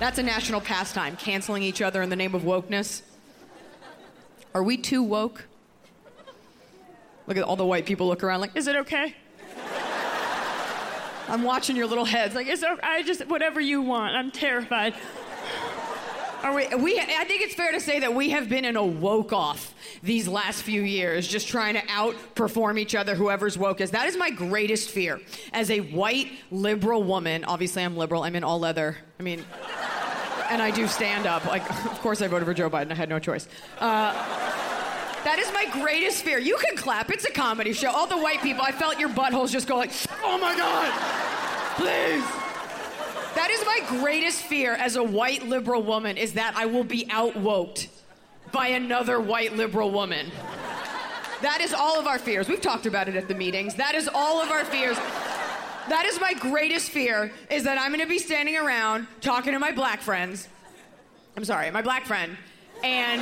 That's a national pastime, canceling each other in the name of wokeness. Are we too woke? Look at all the white people look around like, is it okay? I'm watching your little heads like, is it, I just, whatever you want. I'm terrified. Are we, we, I think it's fair to say that we have been in a woke off these last few years, just trying to outperform each other, whoever's woke is. That is my greatest fear. As a white liberal woman, obviously I'm liberal, I'm in all leather. I mean, and I do stand up. Like, of course I voted for Joe Biden, I had no choice. Uh, that is my greatest fear. You can clap, it's a comedy show. All the white people, I felt your buttholes just go like, oh my God, please. That is my greatest fear as a white liberal woman is that I will be outwoked by another white liberal woman. That is all of our fears. We've talked about it at the meetings. That is all of our fears. That is my greatest fear is that I'm going to be standing around talking to my black friends. I'm sorry, my black friend. And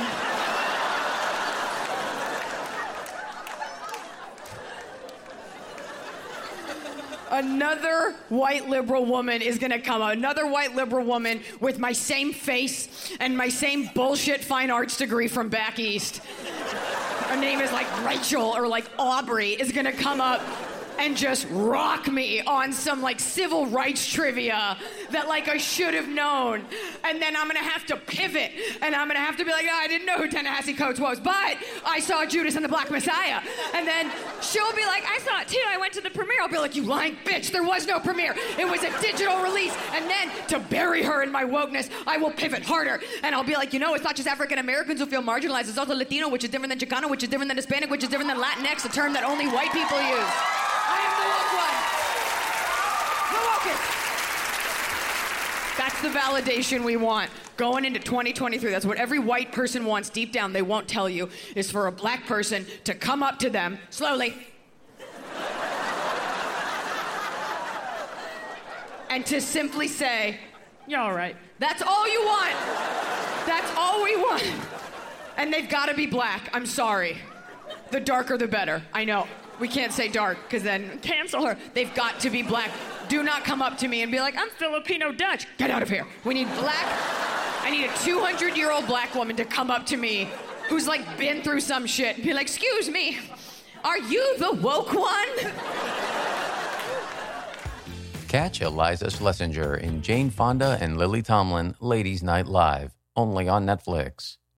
another white liberal woman is gonna come out. Another white liberal woman with my same face and my same bullshit fine arts degree from back east. Her name is like Rachel or like Aubrey is gonna come up and just rock me on some like civil rights trivia that like I should have known. And then I'm gonna have to pivot and I'm gonna have to be like, oh, I didn't know who Ta-Nehisi Coates was, but I saw Judas and the Black Messiah. And then she'll be like, I saw it too. I went to the premiere. I'll be like, you lying bitch, there was no premiere. It was a digital release. And then to bury her in my wokeness, I will pivot harder. And I'll be like, you know, it's not just African Americans who feel marginalized, it's also Latino, which is different than Chicano, which is different than Hispanic, which is different than Latinx, a term that only white people use. I am the one. The. That's the validation we want. Going into 2023, that's what every white person wants deep down, they won't tell you, is for a black person to come up to them slowly and to simply say, You're all right. That's all you want. That's all we want. And they've got to be black. I'm sorry. The darker, the better. I know. We can't say dark because then cancel her. They've got to be black. Do not come up to me and be like, I'm Filipino Dutch. Get out of here. We need black. I need a 200 year old black woman to come up to me who's like been through some shit and be like, Excuse me, are you the woke one? Catch Iliza Shlesinger in Jane Fonda and Lily Tomlin Ladies Night Live, only on Netflix.